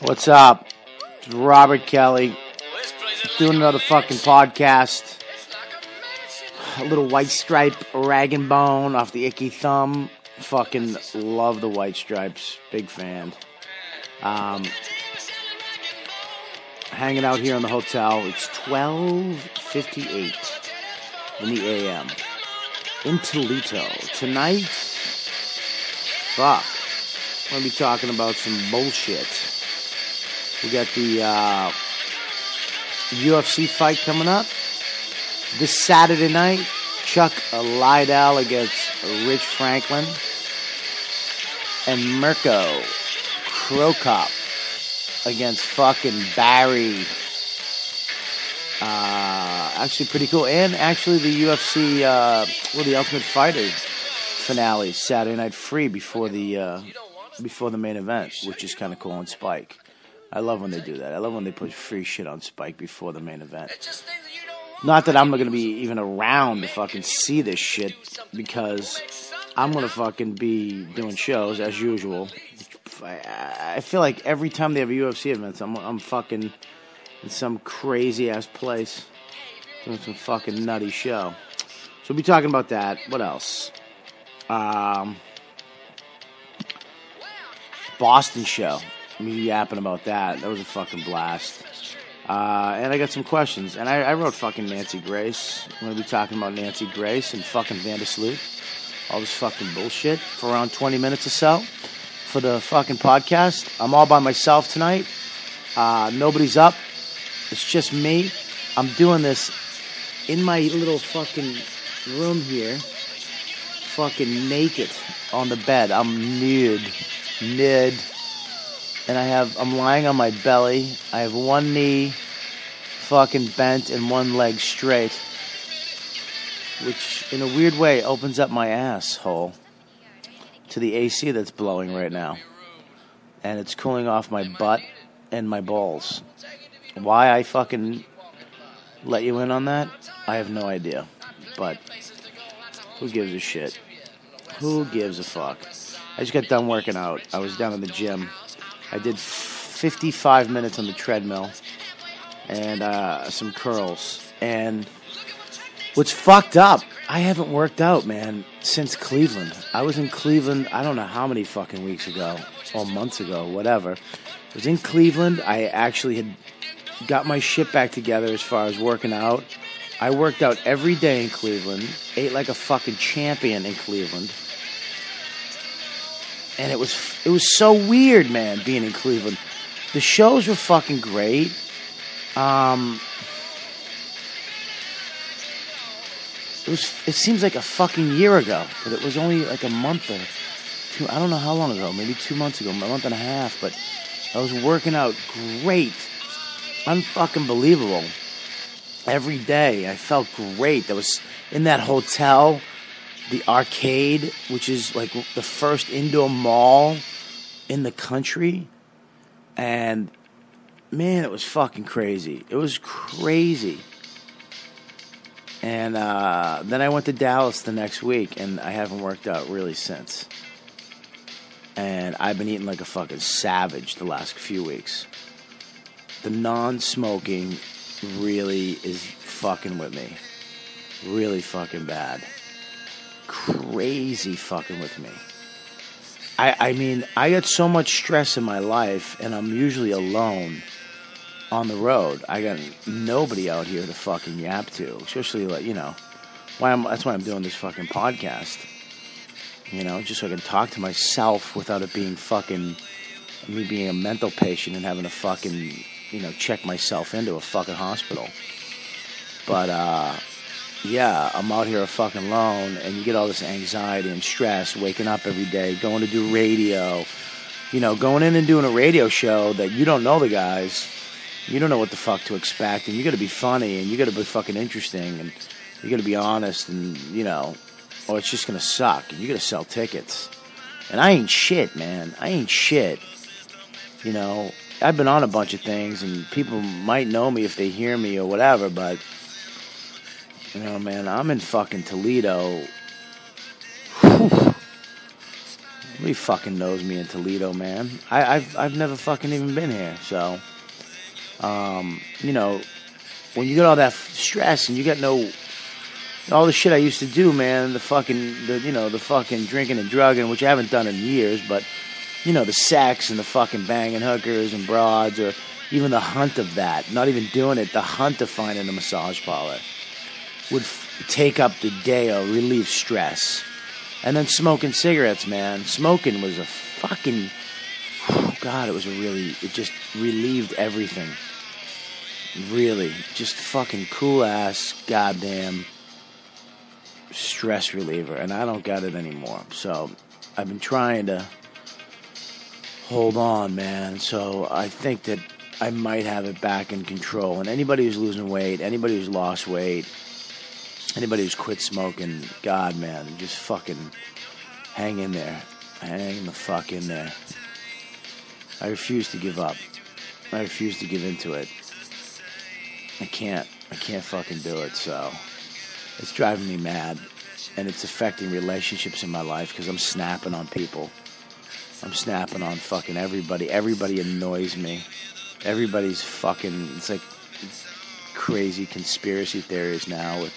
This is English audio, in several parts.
What's up? It's Robert Kelly doing another fucking podcast. A little white stripe rag and bone off the Icky Thump. Fucking love the white stripes. Big fan. Um, hanging out here in the hotel. It's 12:58 in the AM in Toledo tonight. Fuck, I'm gonna be talking about some bullshit. We got the uh, UFC fight coming up this Saturday night. Chuck Liddell against Rich Franklin, and Mirko Cro Cop against fucking Barry. Uh, actually, pretty cool. And actually, the UFC, uh, well, the Ultimate Fighter finale Saturday Night Free before the uh, before the main event, which is kind of cool on Spike. I love when they do that. I love when they put free shit on Spike before the main event. Not that I'm gonna be even around to fucking see this shit because I'm gonna fucking be doing shows as usual. I, I feel like every time they have a UFC event, I'm I'm fucking in some crazy ass place doing some fucking nutty show. So we'll be talking about that. What else? Um, Boston show. Me yapping about that. That was a fucking blast. Uh, and I got some questions. And I, I wrote fucking Nancy Grace. I'm going to be talking about Nancy Grace and fucking Vandersloot. All this fucking bullshit for around 20 minutes or so for the fucking podcast. I'm all by myself tonight. Uh, nobody's up. It's just me. I'm doing this in my little fucking room here. Fucking naked on the bed. I'm nude. Nude and I have I'm lying on my belly. I have one knee fucking bent and one leg straight, which in a weird way opens up my asshole to the AC that's blowing right now, and it's cooling off my butt and my balls. Why I fucking let you in on that, I have no idea, but who gives a shit? Who gives a fuck? I just got done working out. I was down in the gym. I did 55 minutes on the treadmill and uh, some curls. And what's fucked up, I haven't worked out, man, since Cleveland. I was in Cleveland, I don't know how many fucking weeks ago, or months ago, whatever. I was in Cleveland. I actually had got my shit back together as far as working out. I worked out every day in Cleveland, ate like a fucking champion in Cleveland and it was it was so weird, man, being in Cleveland. The shows were fucking great. Um, it was it seems like a fucking year ago, but it was only like a month or two. I don't know how long ago, maybe two months ago, a month and a half. But I was working out great, unfucking believable. Every day, I felt great. I was in that hotel the arcade, which is like the first indoor mall in the country. And man, it was fucking crazy. It was crazy. And uh, then I went to Dallas the next week, and I haven't worked out really since. And I've been eating like a fucking savage the last few weeks. The non smoking really is fucking with me. Really fucking bad crazy fucking with me. I, I mean, I got so much stress in my life, and I'm usually alone on the road. I got nobody out here to fucking yap to, especially like you know, why I'm, that's why I'm doing this fucking podcast. You know, just so I can talk to myself without it being fucking me being a mental patient and having to fucking you know check myself into a fucking hospital. But uh, yeah, I'm out here fucking alone, and you get all this anxiety and stress, waking up every day, going to do radio, you know, going in and doing a radio show that you don't know the guys, you don't know what the fuck to expect, and you got to be funny, and you got to be fucking interesting, and you got to be honest, and you know, or it's just gonna suck, and you got to sell tickets, and I ain't shit, man, I ain't shit, you know. I've been on a bunch of things, and people might know me if they hear me or whatever, but you know, man, I'm in fucking Toledo. Whew. Nobody fucking knows me in Toledo, man. I, I've I've never fucking even been here, so um, you know, when you get all that stress and you got no all the shit I used to do, man, the fucking the you know the fucking drinking and drugging, which I haven't done in years, but you know the sex and the fucking banging hookers and broads, or even the hunt of that. Not even doing it, the hunt of finding a massage parlor would f- take up the day or relieve stress. And then smoking cigarettes, man. Smoking was a fucking. Oh God, it was a really. It just relieved everything. Really. Just fucking cool ass, goddamn stress reliever. And I don't got it anymore. So I've been trying to hold on, man. So I think that I might have it back in control. And anybody who's losing weight, anybody who's lost weight, Anybody who's quit smoking, God, man, just fucking hang in there. Hang the fuck in there. I refuse to give up. I refuse to give into it. I can't. I can't fucking do it. So it's driving me mad. And it's affecting relationships in my life because I'm snapping on people. I'm snapping on fucking everybody. Everybody annoys me. Everybody's fucking. It's like crazy conspiracy theories now with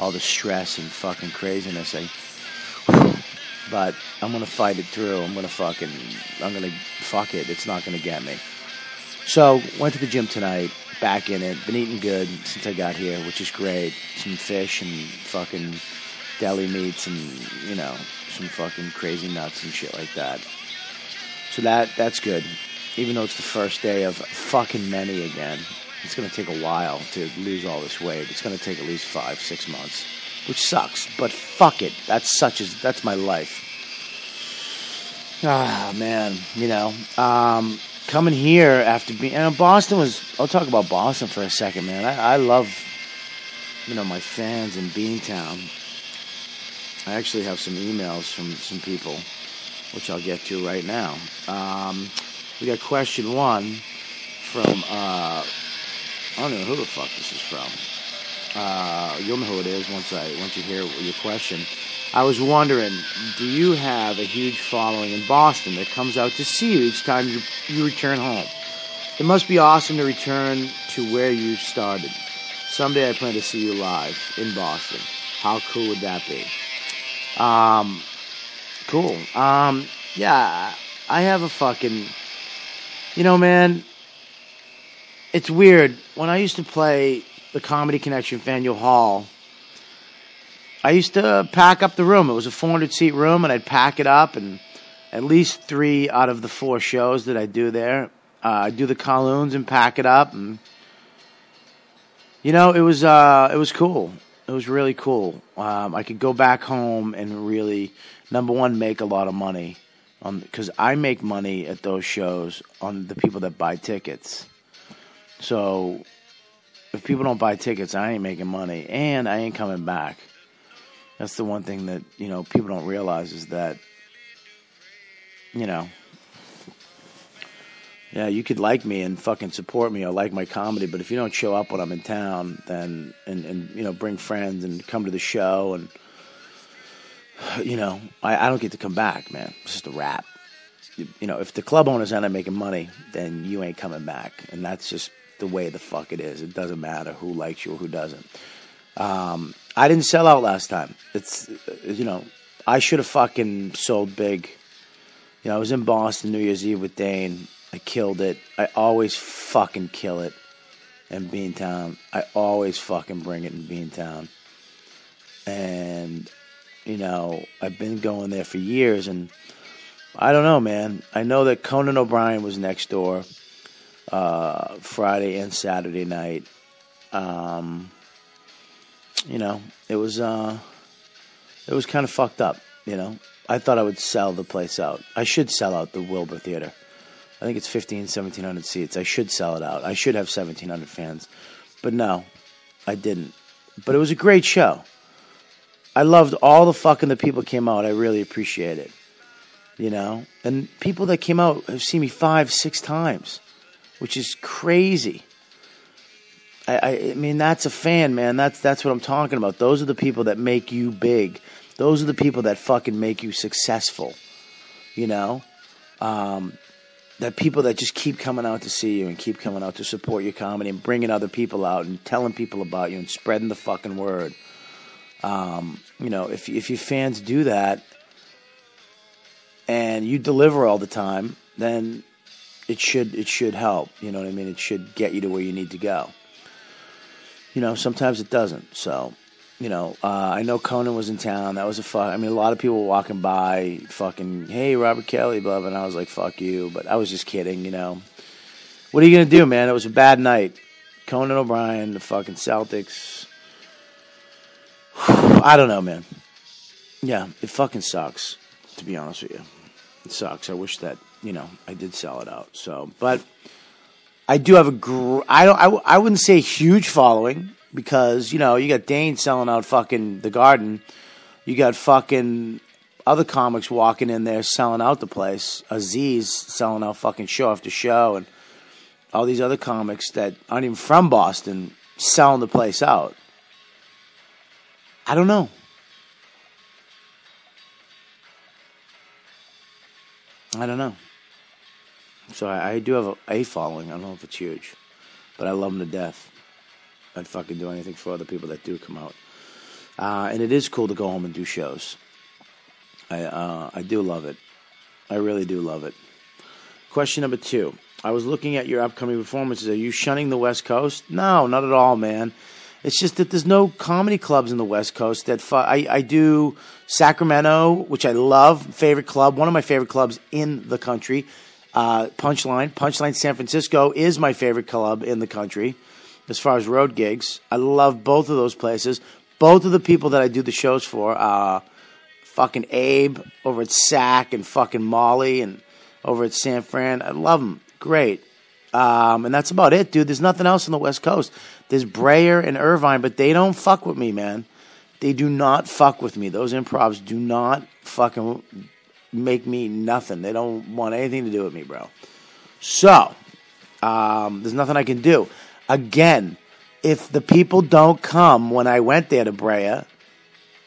all the stress and fucking craziness. I, but I'm gonna fight it through. I'm gonna fucking, I'm gonna fuck it. It's not gonna get me. So went to the gym tonight. Back in it. Been eating good since I got here, which is great. Some fish and fucking deli meats and you know some fucking crazy nuts and shit like that. So that that's good. Even though it's the first day of fucking many again, it's going to take a while to lose all this weight. It's going to take at least five, six months, which sucks. But fuck it. That's such as that's my life. Ah man, you know, um, coming here after being and Boston was. I'll talk about Boston for a second, man. I, I love, you know, my fans in Beantown. I actually have some emails from some people, which I'll get to right now. Um, we got question one from uh, I don't know who the fuck this is from. Uh, you'll know who it is once I once you hear your question. I was wondering, do you have a huge following in Boston that comes out to see you each time you, you return home? It must be awesome to return to where you started. Someday I plan to see you live in Boston. How cool would that be? Um, cool. Um, yeah, I have a fucking, you know, man it's weird. When I used to play the Comedy Connection Faneuil Hall, I used to pack up the room. It was a 400 seat room, and I'd pack it up, and at least three out of the four shows that I do there, uh, I do the Kowloons and pack it up, and you know, it was uh, it was cool. It was really cool. Um, I could go back home and really, number one, make a lot of money, because I make money at those shows on the people that buy tickets. So if people don't buy tickets, I ain't making money, and I ain't coming back. That's the one thing that you know people don't realize is that you know, yeah, you could like me and fucking support me or like my comedy, but if you don't show up when I'm in town, then and and you know bring friends and come to the show and you know I, I don't get to come back, man. It's just a wrap. You, you know, if the club owners aren't making money, then you ain't coming back, and that's just the way the fuck it is. It doesn't matter who likes you or who doesn't. Um, I didn't sell out last time. It's you know I should have fucking sold big. You know I was in Boston New Year's Eve with Dane. I killed it. I always fucking kill it in Beantown. I always fucking bring it in Beantown. And you know I've been going there for years, and I don't know, man. I know that Conan O'Brien was next door uh, Friday and Saturday night. Um, you know, it was uh, it was kind of fucked up. You know, I thought I would sell the place out. I should sell out the Wilbur Theater. I think it's 15, 1700 seats. I should sell it out. I should have 1700 fans. But no, I didn't. But it was a great show. I loved all the fucking the people came out. I really appreciate it. You know? And people that came out have seen me five, six times which is crazy. I, I, mean, that's a fan, man. That's that's what I'm talking about. Those are the people that make you big. Those are the people that fucking make you successful. you know. Um, that people that just keep coming out to see you and keep coming out to support your comedy and bringing other people out and telling people about you and spreading the fucking word. Um, you know, if if your fans do that and you deliver all the time, then it should it should help. You know what I mean? It should get you to where you need to go. You know, sometimes it doesn't. So you know, uh, I know Conan was in town. That was a fuck. I mean, a lot of people were walking by, fucking, hey, Robert Kelly, blah. And I was like, fuck you. But I was just kidding, you know. What are you going to do, man? It was a bad night. Conan O'Brien, the fucking Celtics. I don't know, man. Yeah, it fucking sucks, to be honest with you. It sucks. I wish that, you know, I did sell it out. So, but I do have a, gr- I don't, I, I wouldn't say huge following because you know you got Dane selling out fucking the Garden, you got fucking other comics walking in there selling out the place. Aziz selling out fucking show after show, and all these other comics that aren't even from Boston selling the place out. I don't know. I don't know. So I, I do have a, a following. I don't know if it's huge, but I love them to death. I'd fucking do anything for other people that do come out. Uh, and it is cool to go home and do shows. I uh, I do love it. I really do love it. Question number two. I was looking at your upcoming performances. Are you shunning the West Coast? No, not at all, man. It's just that there's no comedy clubs in the West Coast that fu- I, I do Sacramento, which I love, favorite club, one of my favorite clubs in the country. Uh, Punchline, Punchline San Francisco is my favorite club in the country as far as road gigs. I love both of those places. Both of the people that I do the shows for, uh, fucking Abe over at Sac and fucking Molly and over at San Fran. I love them. Great. Um, and that's about it, dude. There's nothing else on the West Coast. There's Brea and Irvine, but they don't fuck with me, man. They do not fuck with me. Those improvs do not fucking make me nothing. They don't want anything to do with me, bro. So, um, there's nothing I can do. Again, if the people don't come when I went there to Brea,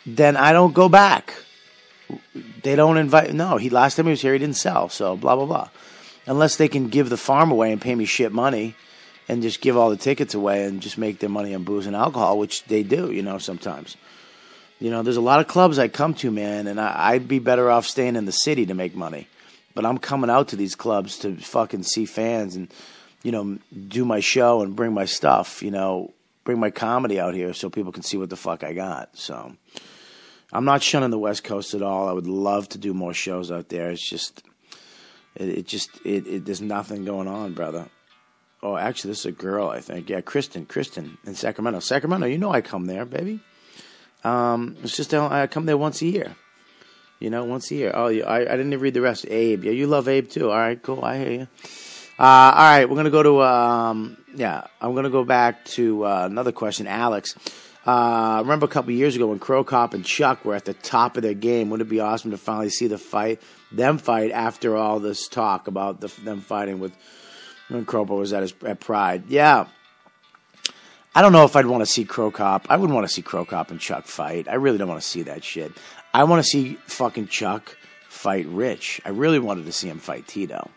then I don't go back. They don't invite. No, he last time he was here, he didn't sell. So blah blah blah. Unless they can give the farm away and pay me shit money, and just give all the tickets away and just make their money on booze and alcohol, which they do, you know, sometimes. You know, there's a lot of clubs I come to, man, and I, I'd be better off staying in the city to make money. But I'm coming out to these clubs to fucking see fans and you know, do my show and bring my stuff, you know, bring my comedy out here so people can see what the fuck I got. So I'm not shunning the West Coast at all. I would love to do more shows out there. It's just, it, it just, it, it, there's nothing going on, brother. Oh, actually, this is a girl, I think. Yeah, Kristen, Kristen in Sacramento. Sacramento, you know I come there, baby. Um, it's just I come there once a year. You know, once a year. Oh, I, I didn't read the rest. Abe, yeah, you love Abe too. All right, cool. I hear you. Uh, all right, we're gonna go to um, yeah. I'm gonna go back to uh, another question, Alex. Uh, remember a couple years ago when Cro Cop and Chuck were at the top of their game? Wouldn't it be awesome to finally see the fight, them fight after all this talk about the, them fighting with when Cro was at his at Pride? Yeah. I don't know if I'd want to see Cro Cop. I wouldn't want to see Cro Cop and Chuck fight. I really don't want to see that shit. I want to see fucking Chuck fight Rich. I really wanted to see him fight Tito.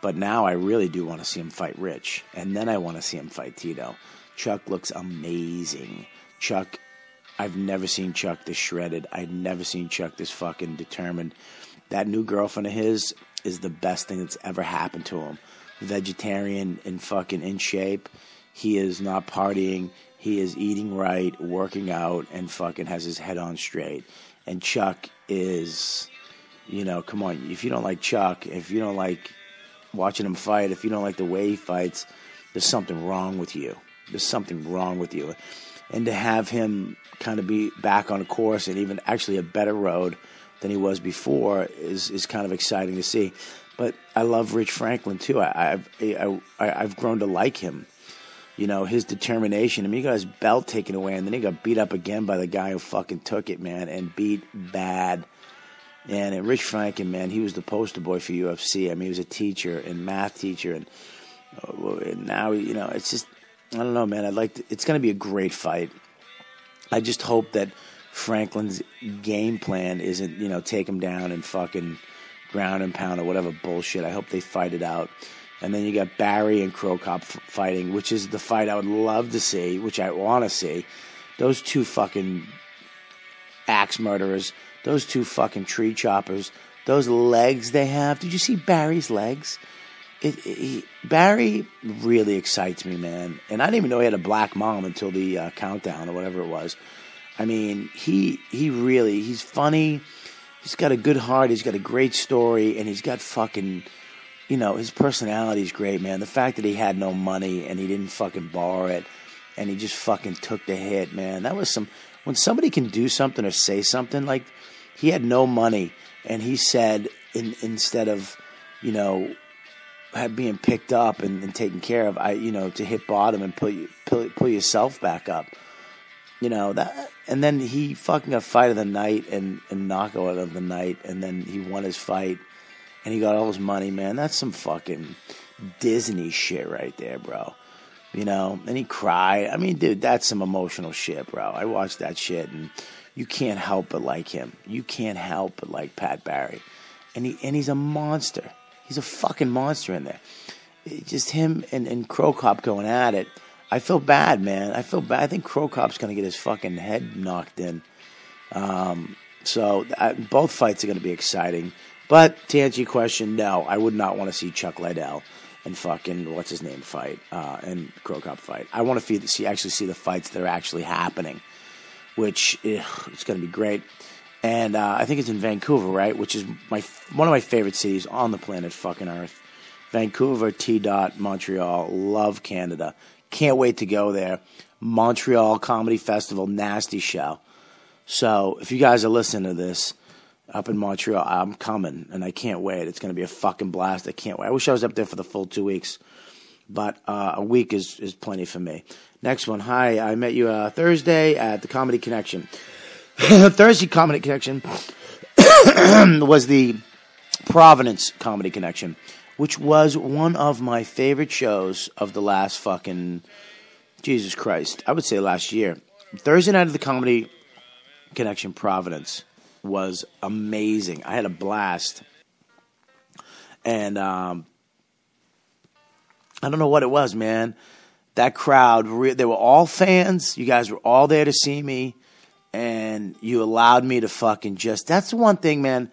But now I really do want to see him fight Rich. And then I want to see him fight Tito. Chuck looks amazing. Chuck, I've never seen Chuck this shredded. I've never seen Chuck this fucking determined. That new girlfriend of his is the best thing that's ever happened to him. Vegetarian and fucking in shape. He is not partying. He is eating right, working out, and fucking has his head on straight. And Chuck is, you know, come on. If you don't like Chuck, if you don't like watching him fight, if you don't like the way he fights, there's something wrong with you. There's something wrong with you. And to have him kind of be back on a course and even actually a better road than he was before is is kind of exciting to see. But I love Rich Franklin too. I, I've I, I, I've grown to like him. You know his determination. I mean, he got his belt taken away, and then he got beat up again by the guy who fucking took it, man, and beat bad. And, and Rich Franklin, man, he was the poster boy for UFC. I mean, he was a teacher and math teacher, and, uh, and now you know it's just I don't know, man. I'd like to, it's going to be a great fight. I just hope that Franklin's game plan isn't you know take him down and fucking ground and pound or whatever bullshit. I hope they fight it out. And then you got Barry and Cro Cop fighting, which is the fight I would love to see, which I want to see. Those two fucking axe murderers, those two fucking tree choppers, those legs they have. Did you see Barry's legs? It, it, he, Barry really excites me, man. And I didn't even know he had a black mom until the uh, countdown or whatever it was. I mean, he he really he's funny. He's got a good heart. He's got a great story, and he's got fucking, you know, his personality is great, man. The fact that he had no money and he didn't fucking borrow it, and he just fucking took the hit, man. That was some. When somebody can do something or say something like, he had no money, and he said in, instead of, you know, being picked up and, and taken care of, I you know to hit bottom and pull you pull, pull yourself back up. You know that, and then he fucking got fight of the night and and knockout of the night, and then he won his fight, and he got all his money. Man, that's some fucking Disney shit right there, bro. You know, and he cried. I mean, dude, that's some emotional shit, bro. I watched that shit, and you can't help but like him. You can't help but like Pat Barry, and he and he's a monster. He's a fucking monster in there. It, just him and and Cro Cop going at it. I feel bad, man. I feel bad. I think Cro Cop's gonna get his fucking head knocked in. Um, so I, both fights are gonna be exciting. But to answer your question, no, I would not want to see Chuck Liddell and fucking what's his name fight uh, and Cro Cop fight. I want to see actually see the fights that are actually happening, which ugh, it's going to be great. And uh, I think it's in Vancouver, right? Which is my one of my favorite cities on the planet, fucking Earth. Vancouver, T. Dot, Montreal. Love Canada. Can't wait to go there. Montreal Comedy Festival, nasty show. So if you guys are listening to this up in Montreal, I'm coming and I can't wait. It's going to be a fucking blast. I can't wait. I wish I was up there for the full two weeks, but uh, a week is, is plenty for me. Next one. Hi, I met you uh, Thursday at the Comedy Connection. Thursday Comedy Connection was the Providence Comedy Connection, which was one of my favorite shows of the last fucking Jesus Christ. I would say last year. Thursday night of the Comedy Connection Providence was amazing. I had a blast. And um, I don't know what it was, man. That crowd, they were all fans. You guys were all there to see me. And you allowed me to fucking just. That's the one thing, man,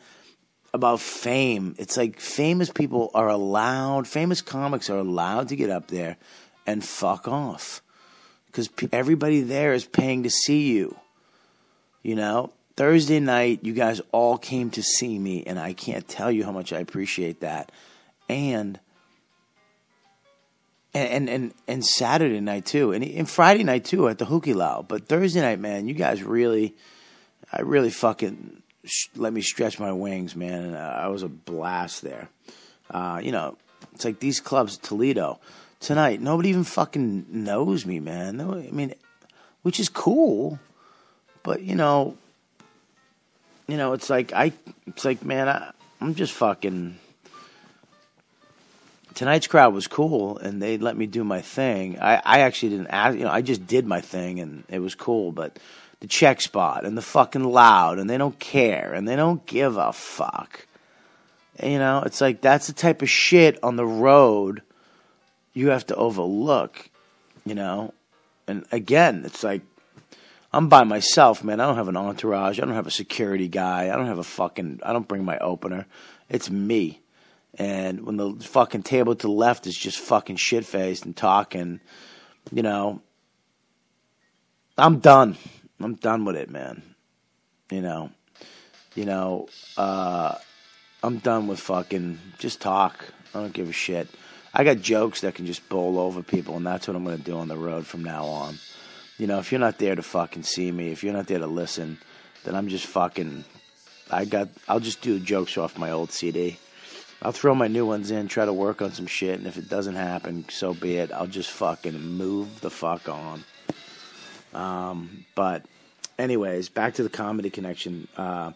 about fame. It's like famous people are allowed, famous comics are allowed to get up there and fuck off. Because everybody there is paying to see you. You know? Thursday night, you guys all came to see me, and I can't tell you how much I appreciate that. And and and and Saturday night too, and, and Friday night too at the Hukilau. But Thursday night, man, you guys really, I really fucking sh- let me stretch my wings, man. And, I was a blast there. Uh, you know, it's like these clubs, Toledo, tonight. Nobody even fucking knows me, man. No, I mean, which is cool, but you know, you know, it's like I, it's like man, I, I'm just fucking. Tonight's crowd was cool, and they let me do my thing. I, I actually didn't ask, you know, I just did my thing, and it was cool. But the check spot and the fucking loud, and they don't care, and they don't give a fuck. You know, it's like that's the type of shit on the road you have to overlook. You know, and again, it's like I'm by myself, man. I don't have an entourage. I don't have a security guy. I don't have a fucking. I don't bring my opener. It's me. And when the fucking table to the left is just fucking shit faced and talking, you know, I'm done. I'm done with it, man. You know, you know, uh, I'm done with fucking just talk. I don't give a shit. I got jokes that can just bowl over people, and that's what I'm going to do on the road from now on. You know, if you're not there to fucking see me, if you're not there to listen, then I'm just fucking. I got. I'll just do jokes off my old CD. I'll throw my new ones in, try to work on some shit, and if it doesn't happen, so be it. I'll just fucking move the fuck on. Um, but, anyways, back to the comedy connection. Uh,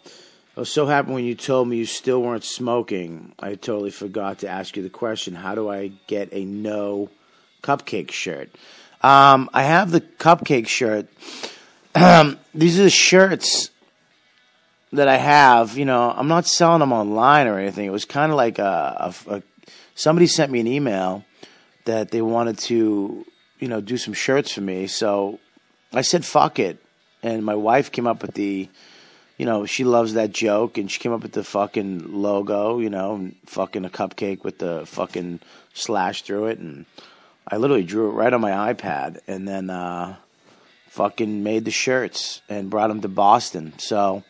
I was so happy when you told me you still weren't smoking. I totally forgot to ask you the question how do I get a no cupcake shirt? Um, I have the cupcake shirt. Um, these are the shirts that I have, you know, I'm not selling them online or anything. It was kind of like a, a, a somebody sent me an email that they wanted to, you know, do some shirts for me. So I said, fuck it. And my wife came up with the, you know, she loves that joke and she came up with the fucking logo, you know, fucking a cupcake with the fucking slash through it. And I literally drew it right on my iPad and then, uh, fucking made the shirts and brought them to Boston. So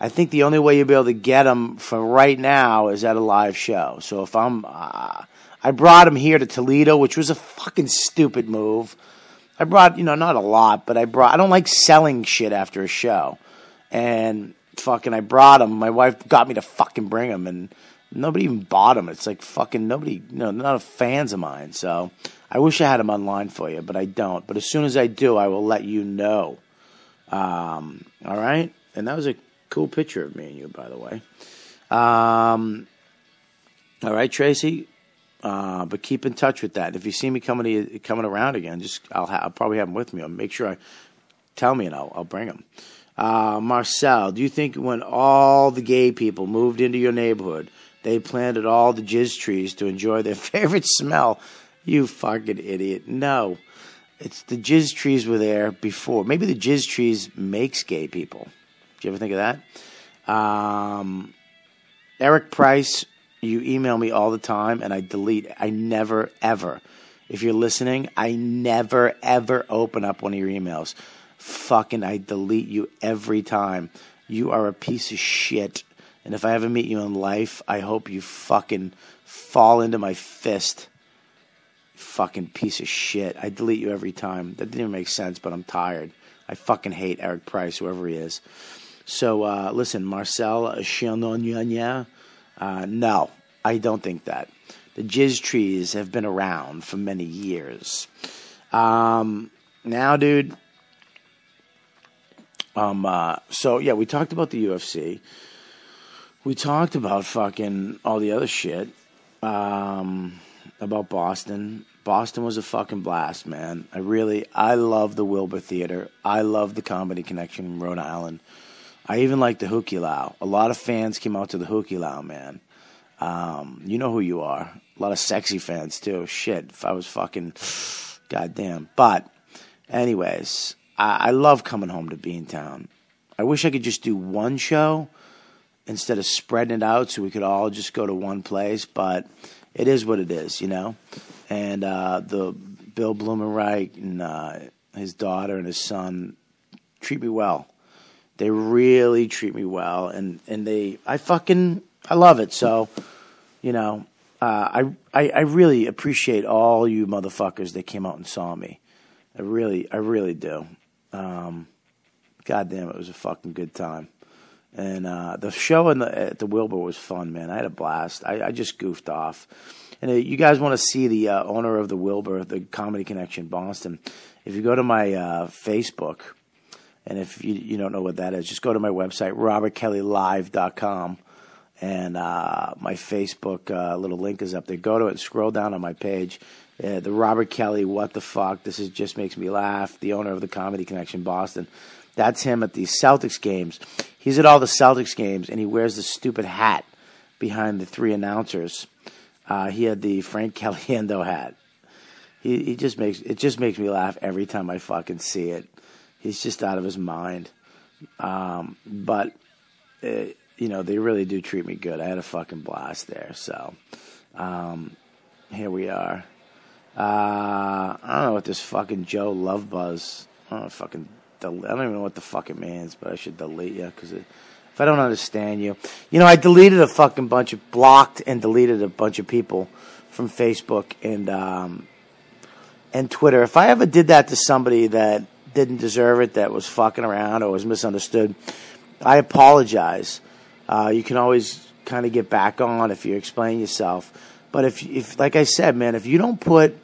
I think the only way you'll be able to get them for right now is at a live show. So if I'm, uh, I brought him here to Toledo, which was a fucking stupid move. I brought, you know, not a lot, but I brought. I don't like selling shit after a show, and fucking, I brought him. My wife got me to fucking bring him, and nobody even bought them. It's like fucking nobody, know, not a fans of mine. So I wish I had them online for you, but I don't. But as soon as I do, I will let you know. Um, all right, and that was a cool picture of me and you, by the way. Um, all right, Tracy. Uh, but keep in touch with that. If you see me coming coming around again, just I'll, ha- I'll probably have them with me. I'll make sure I tell me and I'll, I'll bring them. Uh, Marcel, do you think when all the gay people moved into your neighborhood, they planted all the jizz trees to enjoy their favorite smell? You fucking idiot! No, it's the jizz trees were there before. Maybe the jizz trees makes gay people. Do you ever think of that? Um, Eric Price you email me all the time and I delete. I never, ever, if you're listening, I never, ever open up one of your emails. Fucking, I delete you every time. You are a piece of shit. And if I ever meet you in life, I hope you fucking fall into my fist. Fucking piece of shit. I delete you every time. That didn't even make sense, but I'm tired. I fucking hate Eric Price, whoever he is. So uh, listen, Marcel Chanognagna, uh, no, I don't think that. The jizz trees have been around for many years. Um, now, dude. Um, uh, so yeah, we talked about the UFC. We talked about fucking all the other shit. Um, about Boston. Boston was a fucking blast, man. I really, I love the Wilbur Theater. I love the Comedy Connection in Rhode Island. I even like the Hukilau. A lot of fans came out to the Hukilau, man. Um, you know who you are. A lot of sexy fans too. Shit, if I was fucking, goddamn. But, anyways, I, I love coming home to Beantown. I wish I could just do one show instead of spreading it out so we could all just go to one place. But it is what it is, you know. And uh, the Bill Blumenreich and uh, his daughter and his son treat me well. They really treat me well, and and they I fucking I love it. So, you know, uh, I, I I really appreciate all you motherfuckers that came out and saw me. I really I really do. Um, God damn, it was a fucking good time. And uh, the show in the, at the Wilbur was fun, man. I had a blast. I, I just goofed off. And uh, you guys want to see the uh, owner of the Wilbur, the Comedy Connection Boston? If you go to my uh, Facebook, and if you, you don't know what that is, just go to my website, robertkellylive.com and uh, my Facebook uh, little link is up there. Go to it, and scroll down on my page. The Robert Kelly, what the fuck? This is just makes me laugh. The owner of the Comedy Connection Boston. That's him at the Celtics games. He's at all the Celtics games, and he wears the stupid hat behind the three announcers. Uh, he had the Frank Caliendo hat. He, he just makes it just makes me laugh every time I fucking see it. He's just out of his mind. Um, but. Uh, you know, they really do treat me good. I had a fucking blast there. So, um, here we are. Uh, I don't know what this fucking Joe Love Buzz. I don't know fucking. Del- I don't even know what the fuck it means, but I should delete you because if I don't understand you, you know, I deleted a fucking bunch of blocked and deleted a bunch of people from Facebook and um, and Twitter. If I ever did that to somebody that didn't deserve it, that was fucking around or was misunderstood, I apologize. Uh, you can always kind of get back on if you explain yourself. But if, if, like I said, man, if you don't put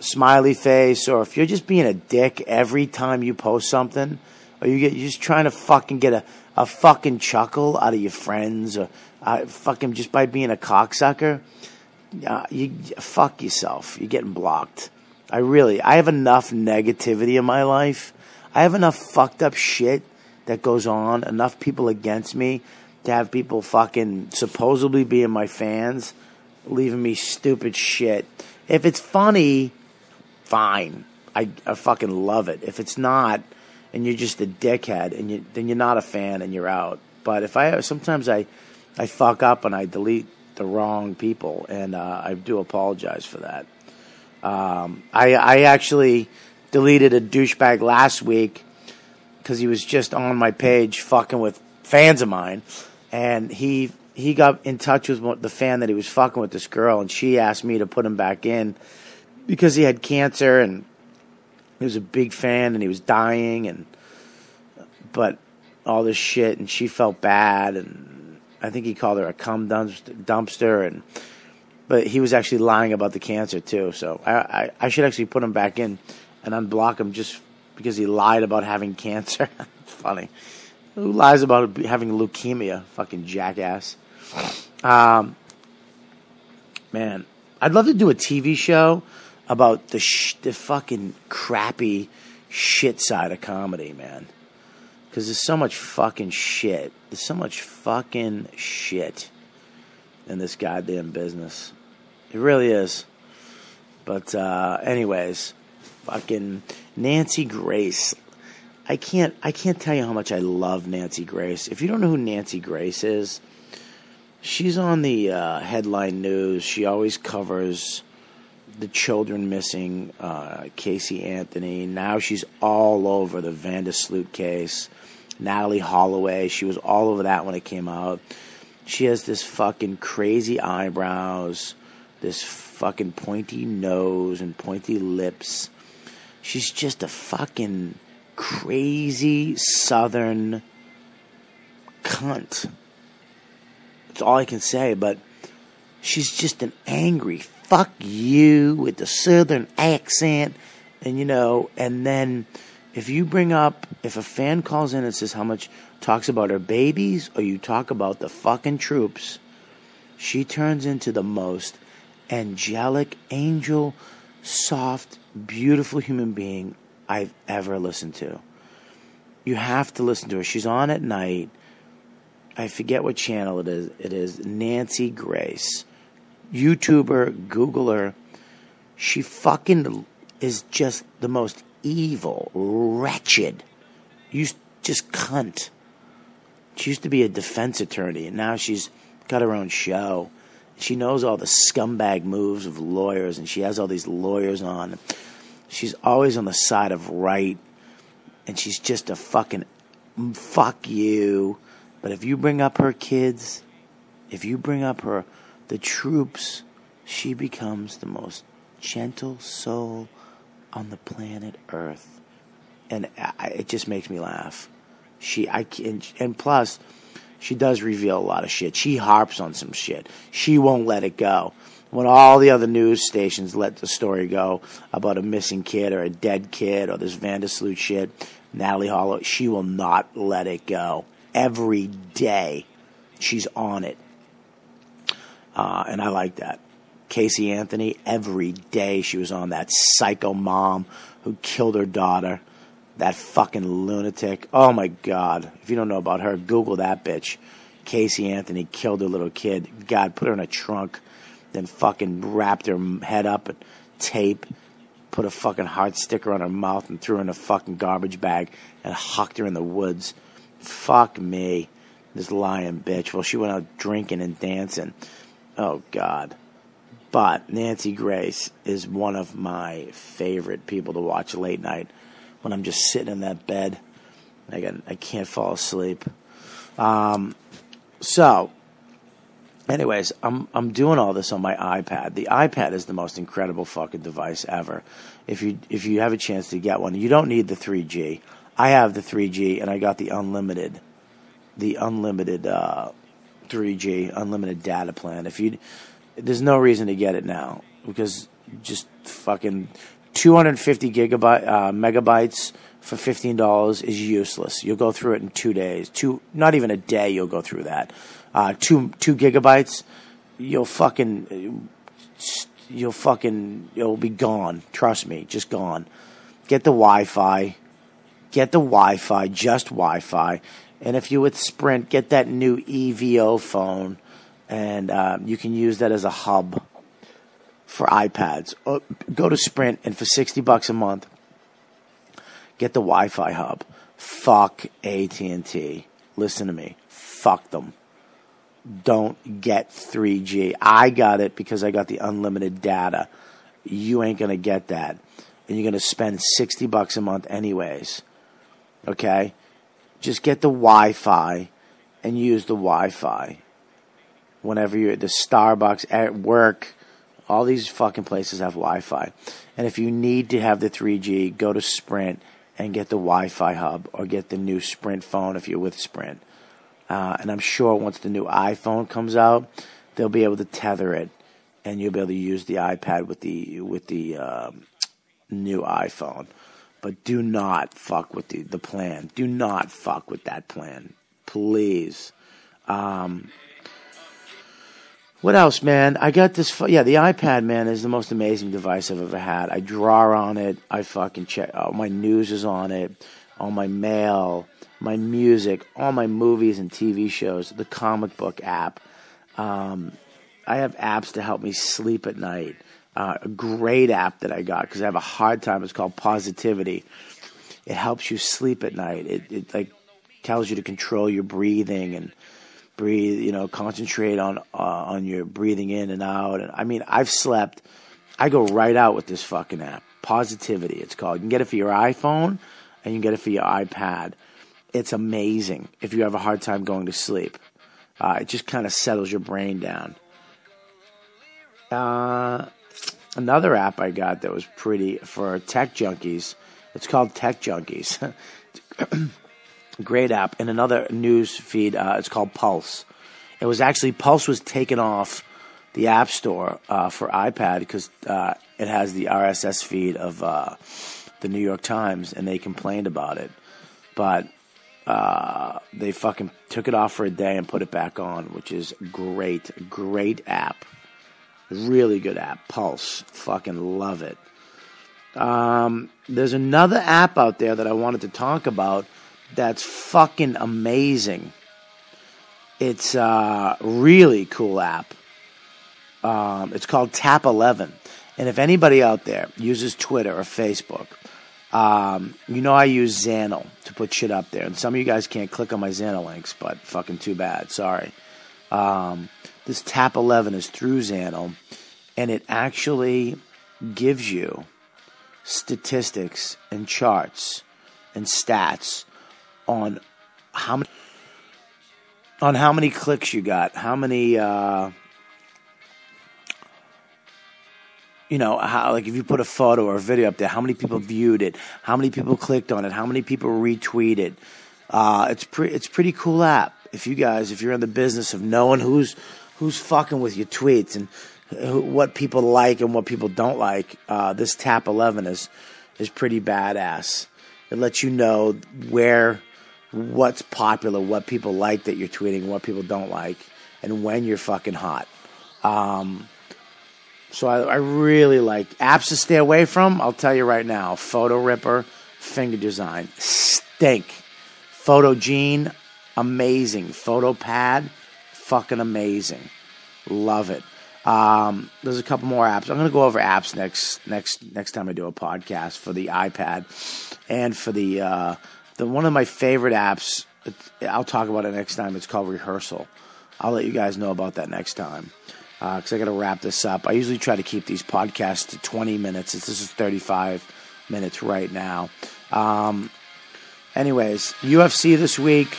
smiley face or if you're just being a dick every time you post something, or you get you're just trying to fucking get a, a fucking chuckle out of your friends or uh, fucking just by being a cocksucker, uh, you fuck yourself. You're getting blocked. I really, I have enough negativity in my life. I have enough fucked up shit that goes on, enough people against me to have people fucking supposedly being my fans, leaving me stupid shit. If it's funny, fine. I, I fucking love it. If it's not, and you're just a dickhead, and you then you're not a fan, and you're out. But if I sometimes I I fuck up and I delete the wrong people, and uh, I do apologize for that. Um, I I actually deleted a douchebag last week because he was just on my page fucking with fans of mine, and he he got in touch with the fan that he was fucking with this girl, and she asked me to put him back in because he had cancer and he was a big fan and he was dying and but all this shit and she felt bad and I think he called her a cum dumpster and but he was actually lying about the cancer too. So I, I, I should actually put him back in and unblock him just because he lied about having cancer. Funny. Who lies about having leukemia? Fucking jackass. Um, man, I'd love to do a TV show about the sh- the fucking crappy shit side of comedy, man. Because there's so much fucking shit. There's so much fucking shit in this goddamn business. It really is. But uh, anyways, fucking Nancy Grace. I can't I can't tell you how much I love Nancy Grace. If you don't know who Nancy Grace is, she's on the uh, headline news. She always covers the children missing, uh, Casey Anthony. Now she's all over the Vanda Vandersloot case. Natalee Holloway, she was all over that when it came out. She has this fucking crazy eyebrows, this fucking pointy nose and pointy lips. She's just a fucking crazy southern cunt. That's all I can say, but she's just an angry fuck you with the southern accent. And you know and then if you bring up if a fan calls in and says how much talks about her babies or you talk about the fucking troops she turns into the most angelic angel soft beautiful human being i've ever listened to. You have to listen to her. She's on at night. I forget what channel it is. It is nancy grace YouTuber, Googler. She fucking is just the most evil, wretched, used just cunt. She used to be a defense attorney, and now she's got her own show. She knows all the scumbag moves of lawyers, and she has all these lawyers on. She's always on the side of right, and she's just a fucking mm, fuck you. But if you bring up her kids, if you bring up her the troops, she becomes the most gentle soul on the planet Earth, and I, it just makes me laugh. She, I, and, and plus, she does reveal a lot of shit. She harps on some shit. She won't let it go. When all the other news stations let the story go about a missing kid or a dead kid or this Vandersloot shit, Natalee Hollow, she will not let it go. Every day, she's on it. Uh, and I like that. Casey Anthony, every day she was on that psycho mom who killed her daughter. That fucking lunatic. Oh my God. If you don't know about her, Google that bitch. Casey Anthony killed her little kid. God, put her in a trunk, then fucking wrapped her head up in tape, put a fucking heart sticker on her mouth, and threw her in a fucking garbage bag and hucked her in the woods. Fuck me. This lying bitch. Well, she went out drinking and dancing. Oh, God. But Nancy Grace is one of my favorite people to watch late night when I'm just sitting in that bed. I, got, I can't fall asleep. Um, so, anyways, I'm I'm doing all this on my iPad. The iPad is the most incredible fucking device ever. If you if you have a chance to get one, you don't need the 3G. I have the 3G and I got the unlimited, the unlimited uh, 3G unlimited data plan. If you, there's no reason to get it now because just fucking 250 gigabyte uh, megabytes for fifteen dollars is useless. You'll go through it in two days. Two, not even a day. You'll go through that. Uh, two two gigabytes, you'll fucking, you'll fucking, you'll be gone. Trust me, just gone. Get the Wi-Fi. get the Wi-Fi, just Wi-Fi, and if you're with Sprint, get that new EVO phone, and uh, you can use that as a hub for iPads. Or go to Sprint, and for sixty bucks a month, get the Wi-Fi hub. Fuck AT and T. Listen to me. Fuck them. Don't get 3G. I got it because I got the unlimited data. You ain't gonna get that, and you're gonna spend sixty bucks a month anyways. Okay, just get the Wi-Fi and use the Wi-Fi whenever you're at the Starbucks at work. All these fucking places have Wi-Fi, and if you need to have the 3G, go to Sprint and get the Wi-Fi hub or get the new Sprint phone if you're with Sprint. Uh, and I'm sure once the new iPhone comes out, they'll be able to tether it, and you'll be able to use the iPad with the with the um, new iPhone. But do not fuck with the, the plan. Do not fuck with that plan, please. Um, what else, man? I got this. Fu- yeah, the iPad, man, is the most amazing device I've ever had. I draw on it. I fucking check. All my news is on it. All my mail, my music, all my movies and TV shows. The comic book app. Um, I have apps to help me sleep at night. Uh, a great app that I got because I have a hard time. It's called Positivity. It helps you sleep at night. It, it like tells you to control your breathing and breathe. You know, concentrate on uh, on your breathing in and out. And I mean, I've slept. I go right out with this fucking app. Positivity. It's called. You can get it for your iPhone and you can get it for your iPad. It's amazing if you have a hard time going to sleep. Uh, it just kind of settles your brain down. Uh, another app I got that was pretty for tech junkies. It's called Tech Junkies. Great app. And another news feed. Uh, it's called Pulse. It was actually Pulse was taken off the App Store uh, for iPad because uh, it has the RSS feed of uh, the New York Times, and they complained about it. But uh, they fucking took it off for a day and put it back on, which is great. Great app. Really good app. Pulse. Fucking love it. Um, there's another app out there that I wanted to talk about that's fucking amazing. It's a really cool app. Um, it's called Tap 11. And if anybody out there uses Twitter or Facebook, um, you know I use Zannel to put shit up there. And some of you guys can't click on my Zannel links, but fucking too bad. Sorry. Um, this Tap 11 is through Zannel, and it actually gives you statistics and charts and stats on how many on how many clicks you got, how many uh, you know, how like if you put a photo or a video up there, how many people viewed it, how many people clicked on it, how many people retweeted. Uh, it's pretty it's pretty cool app. If you guys, if you're in the business of knowing who's who's fucking with your tweets and what people like and what people don't like, uh, this Tap Eleven is is pretty badass. It lets you know where what's popular, what people like that you're tweeting, what people don't like, and when you're fucking hot. Um, so I, I, really like apps to stay away from. I'll tell you right now: Photo Ripper, Finger Design, stink. Photo Gene, amazing. Photo Pad, fucking amazing. Love it. Um, there's a couple more apps. I'm going to go over apps next next next time I do a podcast for the iPad and for the uh, the one of my favorite apps. I'll talk about it next time. It's called Rehearsal. I'll let you guys know about that next time because uh, I got to wrap this up. I usually try to keep these podcasts to 20 minutes. This is 35 minutes right now. Um, anyways, UFC this week,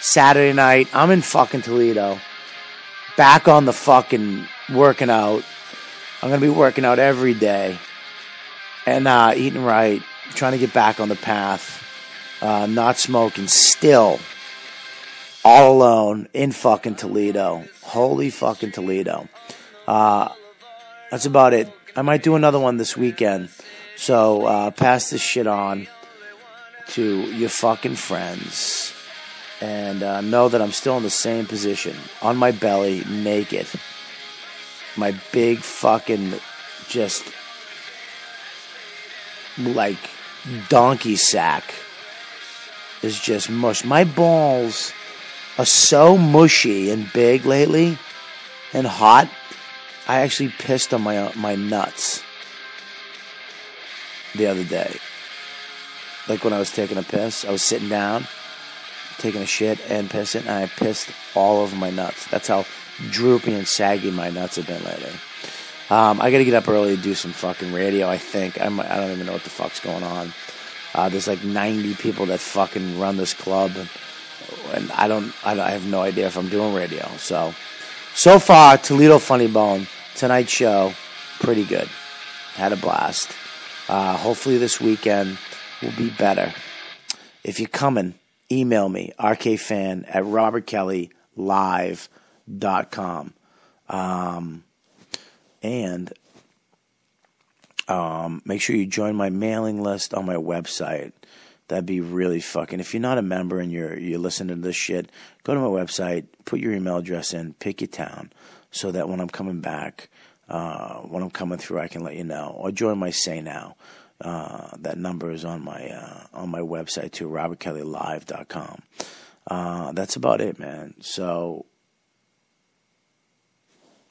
Saturday night. I'm in fucking Toledo. Back on the fucking working out. I'm going to be working out every day and uh, eating right, trying to get back on the path, uh, not smoking, still all alone in fucking Toledo. Holy fucking Toledo. Uh, that's about it. I might do another one this weekend. So uh, pass this shit on to your fucking friends. And uh, know that I'm still in the same position. On my belly, naked. My big fucking just like donkey sack is just mush. My balls are so mushy and big lately and hot. I actually pissed on my my nuts the other day. Like when I was taking a piss, I was sitting down, taking a shit and pissing, and I pissed all over my nuts. That's how droopy and saggy my nuts have been lately. Um, I got to get up early to do some fucking radio. I think I'm, I don't even know what the fuck's going on. Uh, there's like 90 people that fucking run this club, and, and I don't, I don't, I have no idea if I'm doing radio. So, so far, Toledo Funny Bone tonight's show, pretty good. Had a blast. Uh, hopefully this weekend will be better. If you're coming, email me rkfan at robertkellylive.com. Um, and um, make sure you join my mailing list on my website. That'd be really fucking. If you're not a member and you're you're listening to this shit, go to my website, put your email address in, pick your town, so that when I'm coming back, uh, when I'm coming through, I can let you know. Or join my Say Now. Uh, that number is on my uh, on my website too, robertkellylive.com. Uh, that's about it, man. So